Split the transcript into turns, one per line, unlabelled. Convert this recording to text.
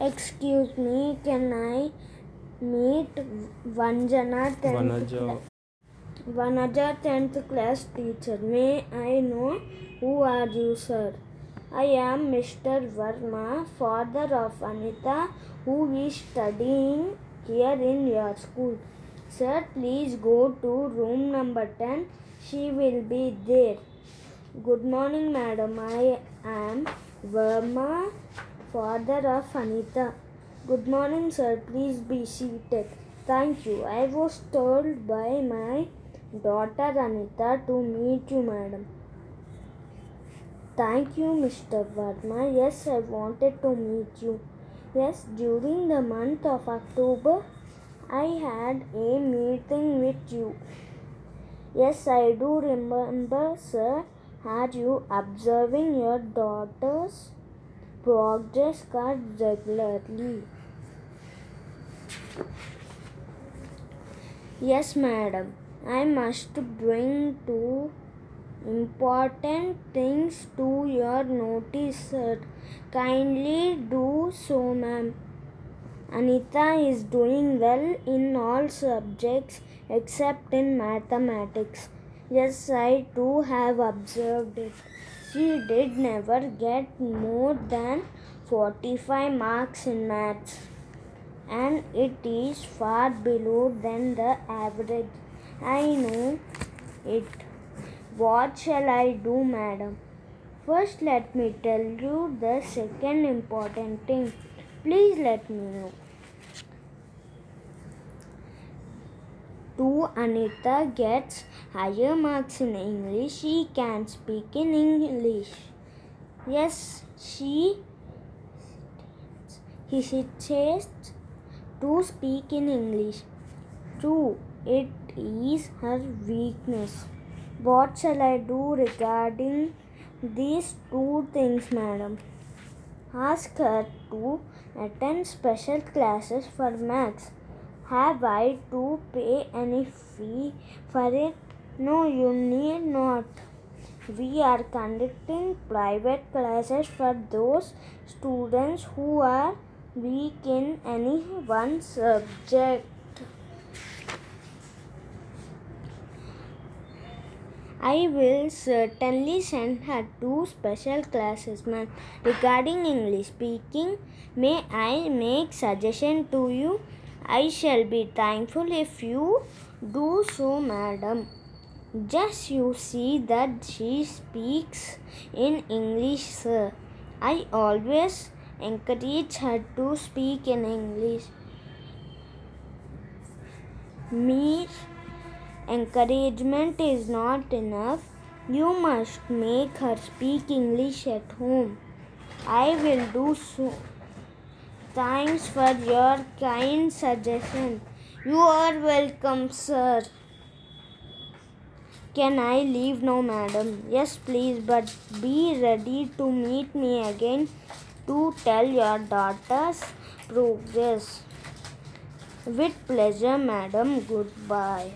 Excuse me, can I meet Vanjana 10th
Vanaja.
cla- Vanaja 10th class teacher? May I know who are you, sir? I am Mr. Verma, father of Anita, who is studying here in your school. Sir, please go to room number 10. She will be there. Good morning, madam. I am Verma, father of Anita. Good morning, sir. Please be seated. Thank you. I was told by my daughter Anita to meet you, madam. Thank you, Mr. Verma. Yes, I wanted to meet you. Yes, during the month of October, I had a meeting with you. Yes, I do remember, sir. Are you observing your daughter's progress card regularly? Yes, madam. I must bring two important things to your notice, sir. Kindly do so, ma'am. Anita is doing well in all subjects except in mathematics. Yes, I too have observed it. She did never get more than 45 marks in maths, and it is far below than the average. I know it. What shall I do, madam? First, let me tell you the second important thing. Please let me know. To Anita gets higher marks in English, she can speak in English. Yes, she hesitates to speak in English. True, it is her weakness. What shall I do regarding these two things, madam? Ask her to attend special classes for maths. Have I to pay any fee for it? No, you need not. We are conducting private classes for those students who are weak in any one subject. I will certainly send her to special classes, ma'am. Regarding English speaking, may I make suggestion to you? I shall be thankful if you do so, madam. Just you see that she speaks in English, sir. I always encourage her to speak in English. Mere encouragement is not enough. You must make her speak English at home. I will do so. Thanks for your kind suggestion. You are welcome, sir. Can I leave now, madam? Yes, please, but be ready to meet me again to tell your daughter's progress. With pleasure, madam. Goodbye.